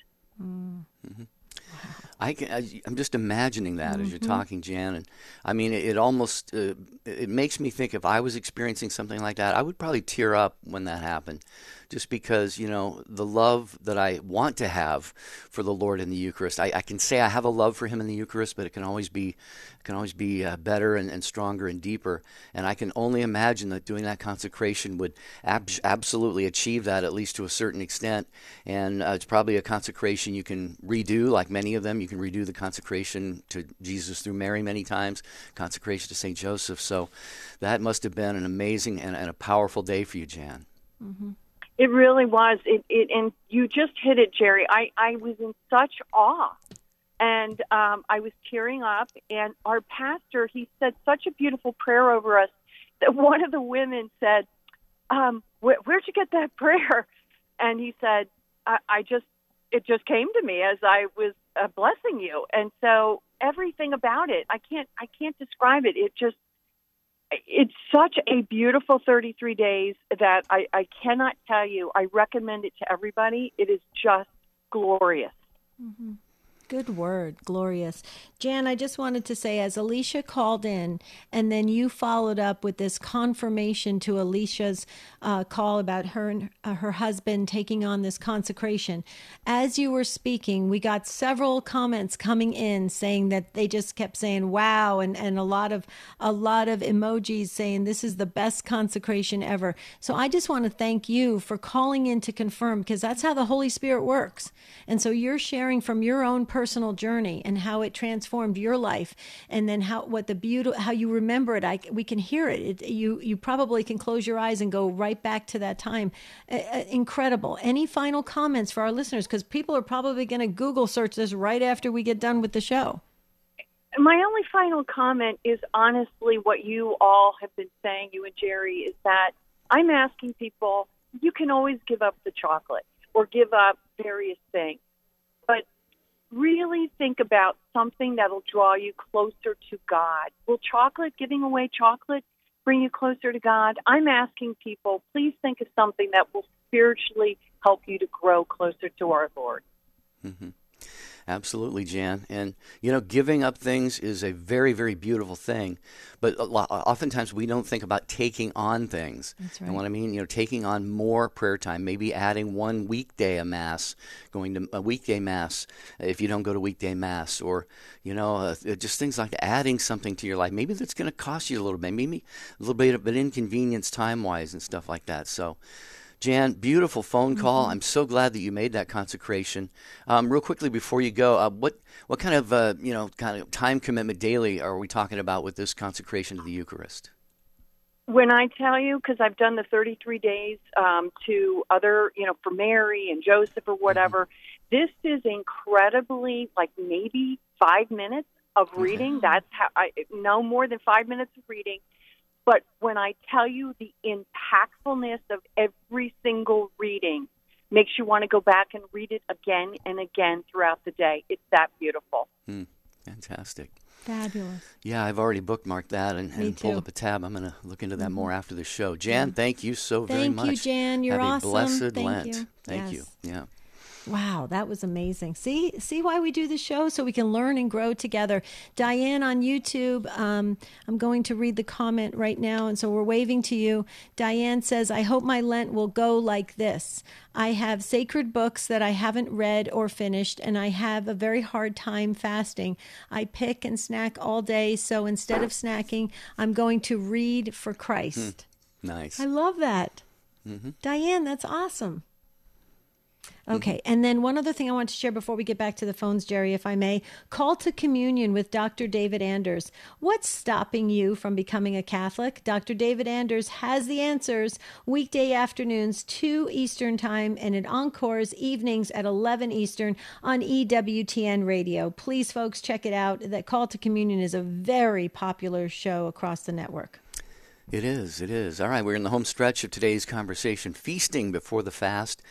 Speaker 1: I can, I, I'm just imagining that as you're talking, Jan, and I mean, it, it almost uh, it makes me think if I was experiencing something like that, I would probably tear up when that happened, just because you know the love that I want to have for the Lord in the Eucharist. I, I can say I have a love for Him in the Eucharist, but it can always be can always be uh, better and, and stronger and deeper. And I can only imagine that doing that consecration would ab- absolutely achieve that, at least to a certain extent. And uh, it's probably a consecration you can redo, like many of them. You can redo the consecration to Jesus through Mary many times, consecration to St. Joseph. So that must have been an amazing and, and a powerful day for you, Jan.
Speaker 7: It really was. It, it and you just hit it, Jerry. I, I was in such awe. And um, I was tearing up, and our pastor, he said such a beautiful prayer over us that one of the women said, um, Where, Where'd you get that prayer? And he said, I, I just, it just came to me as I was uh, blessing you. And so everything about it, I can't, I can't describe it. It just, it's such a beautiful 33 days that I, I cannot tell you. I recommend it to everybody. It is just glorious. Mm-hmm.
Speaker 2: Good word, glorious. Jan, I just wanted to say, as Alicia called in, and then you followed up with this confirmation to Alicia's uh, call about her and uh, her husband taking on this consecration. As you were speaking, we got several comments coming in saying that they just kept saying "wow" and, and a lot of a lot of emojis saying this is the best consecration ever. So I just want to thank you for calling in to confirm because that's how the Holy Spirit works. And so you're sharing from your own personal journey and how it transformed your life and then how what the beauty how you remember it. I, we can hear it. it you you probably can close your eyes and go right back to that time. Uh, incredible. Any final comments for our listeners? Because people are probably going to google search this right after we get done with the show.
Speaker 7: My only final comment is honestly what you all have been saying, you and Jerry, is that I'm asking people you can always give up the chocolate or give up various things, really think about something that'll draw you closer to God. Will chocolate, giving away chocolate, bring you closer to God? I'm asking people, please think of something that will spiritually help you to grow closer to our Lord. Mm-hmm.
Speaker 1: Absolutely, Jan. And you know, giving up things is a very, very beautiful thing. But a lot, oftentimes we don't think about taking on things.
Speaker 2: That's right.
Speaker 1: And what I mean, you know, taking on more prayer time, maybe adding one weekday a mass, going to a weekday mass if you don't go to weekday mass, or you know, uh, just things like adding something to your life. Maybe that's going to cost you a little bit, maybe a little bit of an inconvenience time wise and stuff like that. So. Jan, beautiful phone call. I'm so glad that you made that consecration. Um, real quickly before you go, uh, what what kind of uh, you know kind of time commitment daily are we talking about with this consecration to the Eucharist?
Speaker 7: when I tell you, because I've done the 33 days um, to other, you know, for Mary and Joseph or whatever, this is incredibly like maybe five minutes of reading. That's how I no more than five minutes of reading. But when I tell you the impactfulness of every single reading, makes you want to go back and read it again and again throughout the day. It's that beautiful.
Speaker 1: Hmm, fantastic.
Speaker 2: fabulous
Speaker 1: Yeah, I've already bookmarked that and, and pulled up a tab. I'm going to look into that more after the show. Jan, thank you so very much.
Speaker 2: Thank you, Jan. You're
Speaker 1: Have
Speaker 2: awesome.
Speaker 1: a blessed
Speaker 2: Thank
Speaker 1: Lent.
Speaker 2: you.
Speaker 1: Thank you. Yeah.
Speaker 2: Wow, that was amazing. See, see why we do the show so we can learn and grow together. Diane on YouTube, um, I'm going to read the comment right now, and so we're waving to you. Diane says, "I hope my Lent will go like this. I have sacred books that I haven't read or finished, and I have a very hard time fasting. I pick and snack all day, so instead of snacking, I'm going to read for Christ."
Speaker 1: Nice.
Speaker 2: I love that. Diane, that's awesome. Mm-hmm. Okay, and then one other thing I want to share before we get back to the phones, Jerry, if I may. Call to communion with Dr. David Anders. What's stopping you from becoming a Catholic? Dr. David Anders has the answers weekday afternoons, 2 Eastern Time, and it encores evenings at 11 Eastern on EWTN Radio. Please, folks, check it out. That Call to Communion is a very popular show across the network.
Speaker 1: It is. It is. All right, we're in the home stretch of today's conversation feasting before the fast.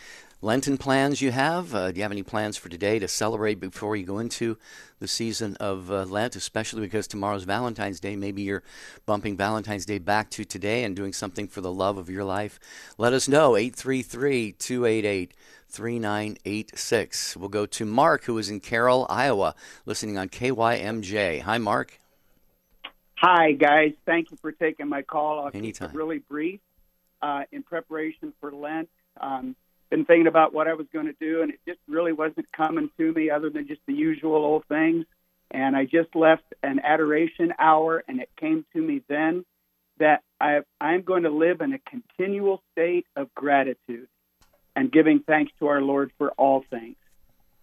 Speaker 1: Lenten plans you have? Uh, do you have any plans for today to celebrate before you go into the season of uh, Lent, especially because tomorrow's Valentine's Day? Maybe you're bumping Valentine's Day back to today and doing something for the love of your life. Let us know. 833 288 3986. We'll go to Mark, who is in Carroll, Iowa, listening on KYMJ. Hi, Mark.
Speaker 8: Hi, guys. Thank you for taking my call. I'll keep
Speaker 1: Anytime.
Speaker 8: it really brief. Uh, in preparation for Lent, um, been thinking about what I was going to do, and it just really wasn't coming to me other than just the usual old things. And I just left an adoration hour, and it came to me then that I, I'm going to live in a continual state of gratitude and giving thanks to our Lord for all things.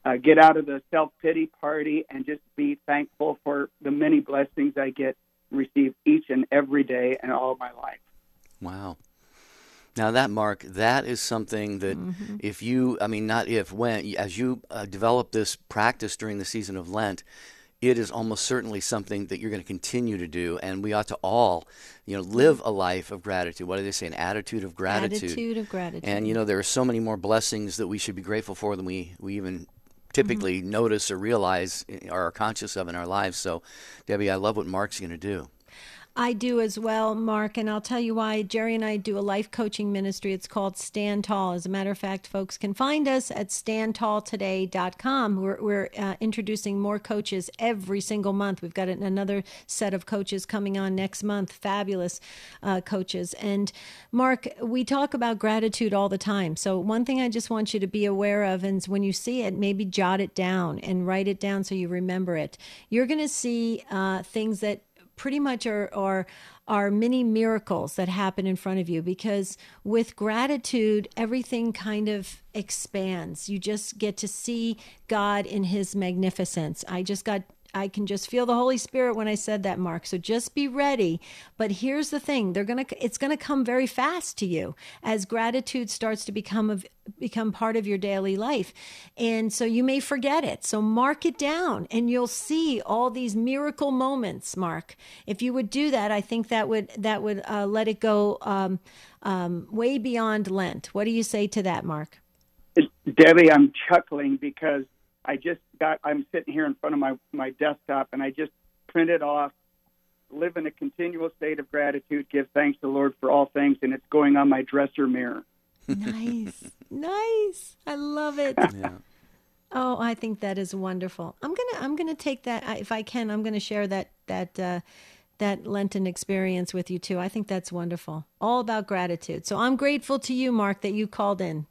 Speaker 8: Uh, get out of the self pity party and just be thankful for the many blessings I get receive each and every day and all my life.
Speaker 1: Wow. Now that Mark, that is something that if you, I mean, not if, when, as you uh, develop this practice during the season of Lent, it is almost certainly something that you're going to continue to do, and we ought to all, you know, live a life of gratitude. What do they say? An attitude of gratitude.
Speaker 2: Attitude of gratitude.
Speaker 1: And you know, there are so many more blessings that we should be grateful for than we we even typically
Speaker 2: Mm-hmm.
Speaker 1: notice or realize eh, or are conscious of in our lives. So, Debbie, I love what Mark's going to do.
Speaker 2: I do as well, Mark, and I'll tell you why. Jerry and I do a life coaching ministry. It's called Stand Tall. As a matter of fact, folks can find us at standtalltoday.com. We're, we're uh, introducing more coaches every single month. We've got another set of coaches coming on next month, fabulous uh, coaches. And Mark, we talk about gratitude all the time. So, one thing I just want you to be aware of, and when you see it, maybe jot it down and write it down so you remember it. You're going to see uh, things that pretty much are are are mini miracles that happen in front of you because with gratitude everything kind of expands. You just get to see god in his magnificence. I just got I can just feel the Holy Spirit when I said that, Mark. So just be ready. But here's the thing: they're gonna, it's gonna come very fast to you as gratitude starts to become of become part of your daily life, and so you may forget it. So mark it down, and you'll see all these miracle moments. Mark, if you would do that, I think that would that would uh, let it go um, um, way beyond Lent. What do you say to that, Mark?
Speaker 8: Debbie, I'm chuckling because I just got, I'm sitting here in front of my, my desktop and I just printed off, live in a continual state of gratitude, give thanks to the Lord for all things, and it's going on my dresser mirror.
Speaker 2: Nice, nice. I love it.
Speaker 1: Yeah.
Speaker 2: Oh, I think that is wonderful. I'm gonna I'm gonna take that if I can. I'm gonna share that that uh, that Lenten experience with you too. I think that's wonderful. All about gratitude. So I'm grateful to you, Mark, that you called in.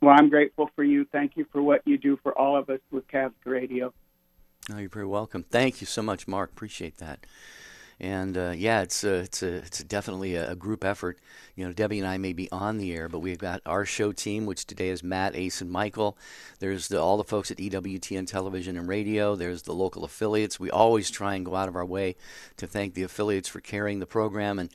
Speaker 8: Well, I'm grateful for you. Thank you for what you do for all of us with Catholic Radio.
Speaker 1: Oh, you're very welcome. Thank you so much, Mark. Appreciate that. And uh, yeah, it's a, it's a, it's definitely a, a group effort. You know, Debbie and I may be on the air, but we've got our show team, which today is Matt, Ace, and Michael. There's the, all the folks at EWTN Television and Radio. There's the local affiliates. We always try and go out of our way to thank the affiliates for carrying the program. And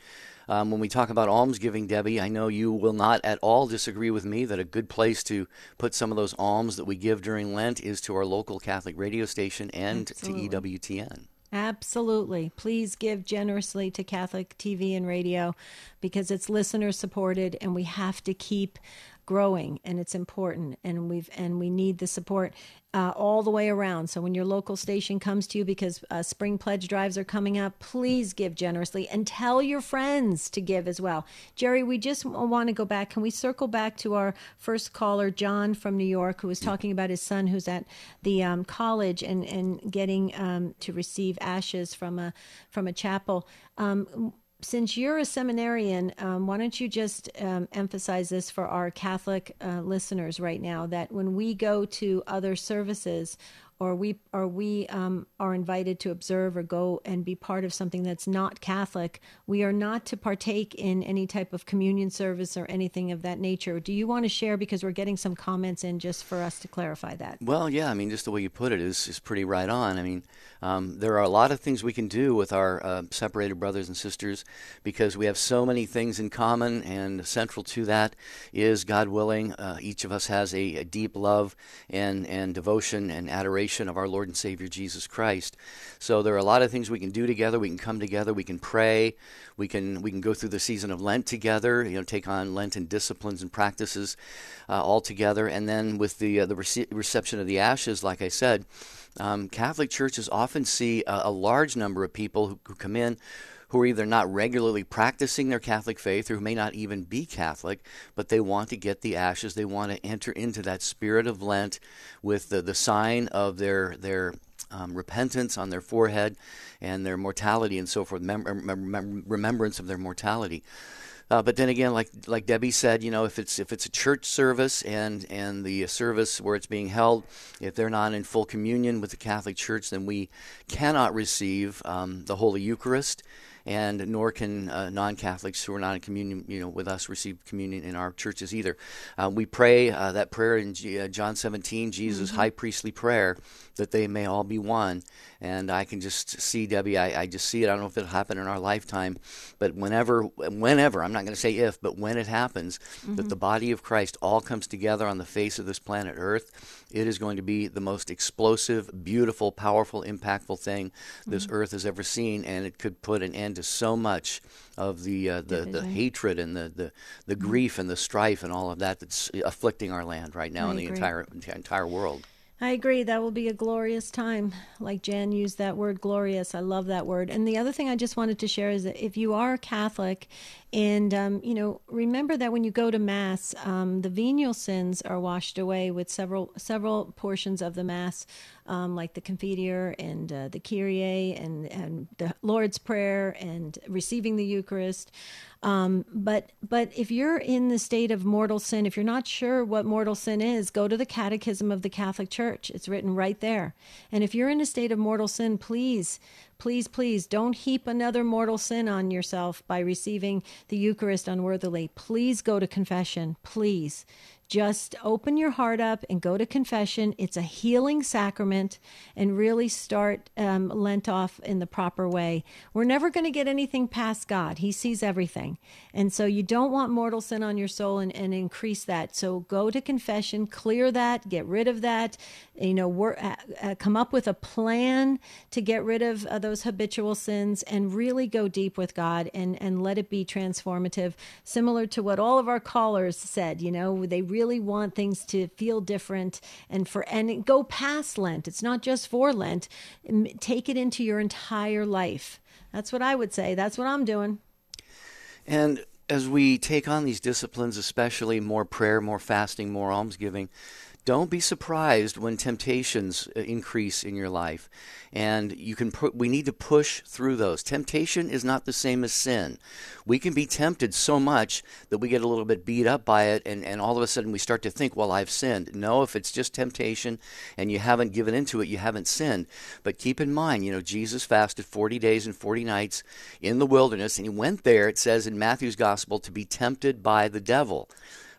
Speaker 1: um, when we talk about almsgiving, Debbie, I know you will not at all disagree with me that a good place to put some of those alms that we give during Lent is to our local Catholic radio station and
Speaker 2: Absolutely.
Speaker 1: to EWTN.
Speaker 2: Absolutely. Please give generously to Catholic TV and radio because it's listener supported and we have to keep growing and it's important and we've and we need the support uh, all the way around. So when your local station comes to you because uh, spring pledge drives are coming up please give generously and tell your friends to give as well. Jerry we just want to go back. Can we circle back to our first caller john from new york who was talking about his son who's at the um, college and and getting um, to receive ashes from a from a chapel? Um, since you're a seminarian, um, why don't you just um, emphasize this for our Catholic uh, listeners right now that when we go to other services or we or we um, are invited to observe or go and be part of something that's not Catholic, we are not to partake in any type of communion service or anything of that nature. Do you want to share because we're getting some comments in just for us to clarify that?
Speaker 1: Well, yeah, I mean, just the way you put it is is pretty right on. I mean, um, there are a lot of things we can do with our uh, separated brothers and sisters because we have so many things in common, and central to that is God willing, uh, each of us has a, a deep love and and devotion and adoration of our Lord and Savior Jesus Christ. So there are a lot of things we can do together. We can come together. We can pray. We can we can go through the season of Lent together. You know, take on Lenten disciplines and practices uh, all together. And then with the uh, the rece- reception of the ashes, like I said, um, Catholic churches often see a, a large number of people who, who come in who are either not regularly practicing their Catholic faith or who may not even be Catholic, but they want to get the ashes. They want to enter into that spirit of Lent with the, the sign of their their um, repentance on their forehead and their mortality and so forth, mem- mem- remembrance of their mortality. Uh, but then again, like like Debbie said, you know, if it's if it's a church service and and the service where it's being held, if they're not in full communion with the Catholic Church, then we cannot receive um, the Holy Eucharist and nor can uh, non-Catholics who are not in communion, you know, with us receive communion in our churches either. Uh, we pray uh, that prayer in G- uh, John 17, Jesus' mm-hmm. high priestly prayer, that they may all be one. And I can just see Debbie. I, I just see it. I don't know if it'll happen in our lifetime, but whenever, whenever I'm not going to say if, but when it happens, mm-hmm. that the body of Christ all comes together on the face of this planet Earth, it is going to be the most explosive, beautiful, powerful, impactful thing this mm-hmm. Earth has ever seen, and it could put an end to so much of the uh, the, the hatred and the, the, the mm-hmm. grief and the strife and all of that that's afflicting our land right now in the entire entire world.
Speaker 2: I agree. That will be a glorious time. Like Jan used that word glorious. I love that word. And the other thing I just wanted to share is that if you are Catholic and, um, you know, remember that when you go to Mass, um, the venial sins are washed away with several several portions of the Mass, um, like the Confiteor and uh, the Kyrie and, and the Lord's Prayer and receiving the Eucharist. Um, but but if you're in the state of mortal sin, if you're not sure what mortal sin is, go to the Catechism of the Catholic Church. It's written right there. And if you're in a state of mortal sin, please please, please don't heap another mortal sin on yourself by receiving the Eucharist unworthily. Please go to confession. Please. Just open your heart up and go to confession. It's a healing sacrament and really start um, Lent off in the proper way. We're never going to get anything past God, He sees everything. And so you don't want mortal sin on your soul and, and increase that. So go to confession, clear that, get rid of that. You know, work, uh, uh, come up with a plan to get rid of uh, those habitual sins and really go deep with God and, and let it be transformative, similar to what all of our callers said. You know, they really want things to feel different and for and go past Lent. It's not just for Lent. Take it into your entire life. That's what I would say. That's what I'm doing.
Speaker 1: And as we take on these disciplines, especially more prayer, more fasting, more almsgiving, don't be surprised when temptations uh, increase in your life. And you can put we need to push through those. Temptation is not the same as sin. We can be tempted so much that we get a little bit beat up by it and, and all of a sudden we start to think well i've sinned. No if it's just temptation and you haven't given into it you haven't sinned. But keep in mind you know jesus fasted 40 days and 40 nights in the wilderness and he went there it says in matthew's gospel to be tempted by the devil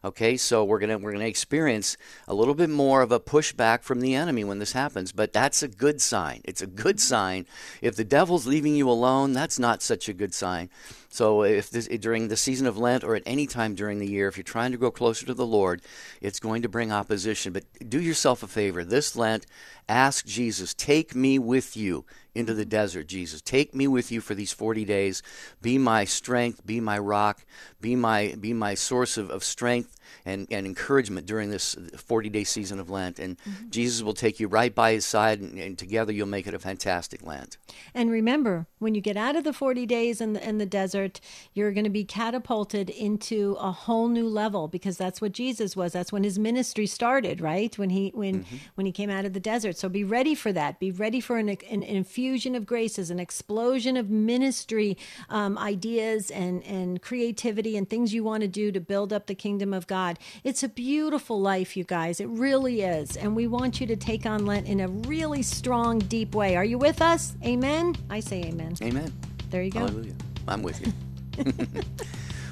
Speaker 1: Okay, so we're gonna we're gonna experience a little bit more of a pushback from the enemy when this happens, but that's a good sign. It's a good mm-hmm. sign. If the devil's leaving you alone, that's not such a good sign. So if this, during the season of Lent or at any time during the year, if you're trying to grow closer to the Lord, it's going to bring opposition. But do yourself a favor. This Lent, ask Jesus, take me with you into the mm-hmm. desert, Jesus. Take me with you for these 40 days. Be my strength, be my rock, be my be my source of, of strength and, and encouragement during this 40 day season of Lent. And mm-hmm. Jesus will take you right by his side, and, and, together you'll make it a fantastic Lent.
Speaker 2: And remember, when you get out of the 40 days in the, in the desert, you're going to be catapulted into a whole new level because that's what Jesus was. That's when his ministry started, right? When he when mm-hmm. when he came out of the desert. So be ready for that. Be ready for an, an, infusion of graces, an explosion of ministry um, ideas and and creativity and things you want to do to build up the kingdom of God. God. It's a beautiful life, you guys. It really is. And we want you to take on Lent in a really strong, deep way. Are you with us? Amen? I say amen.
Speaker 1: Amen.
Speaker 2: There you go.
Speaker 1: Hallelujah. I'm with you.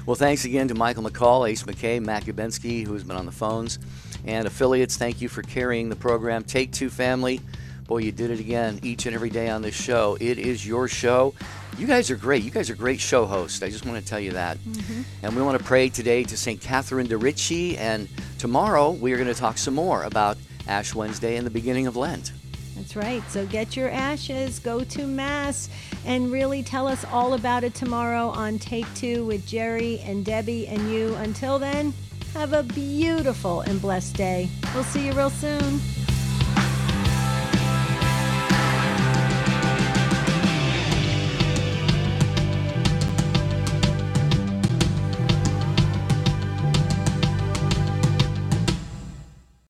Speaker 1: well, thanks again to Michael McCall, Ace McKay, Matt Gubensky, who's been on the phones, and affiliates. Thank you for carrying the program. Take Two Family. Boy, you did it again each and every day on this show. It is your show. You guys are great. You guys are great show hosts. I just want to tell you that. Mm-hmm. And we want to pray today to St. Catherine de' Ricci. And tomorrow we are going to talk some more about Ash Wednesday and the beginning of Lent.
Speaker 2: That's right. So get your ashes, go to Mass, and really tell us all about it tomorrow on Take Two with Jerry and Debbie and you. Until then, have a beautiful and blessed day. We'll see you real soon.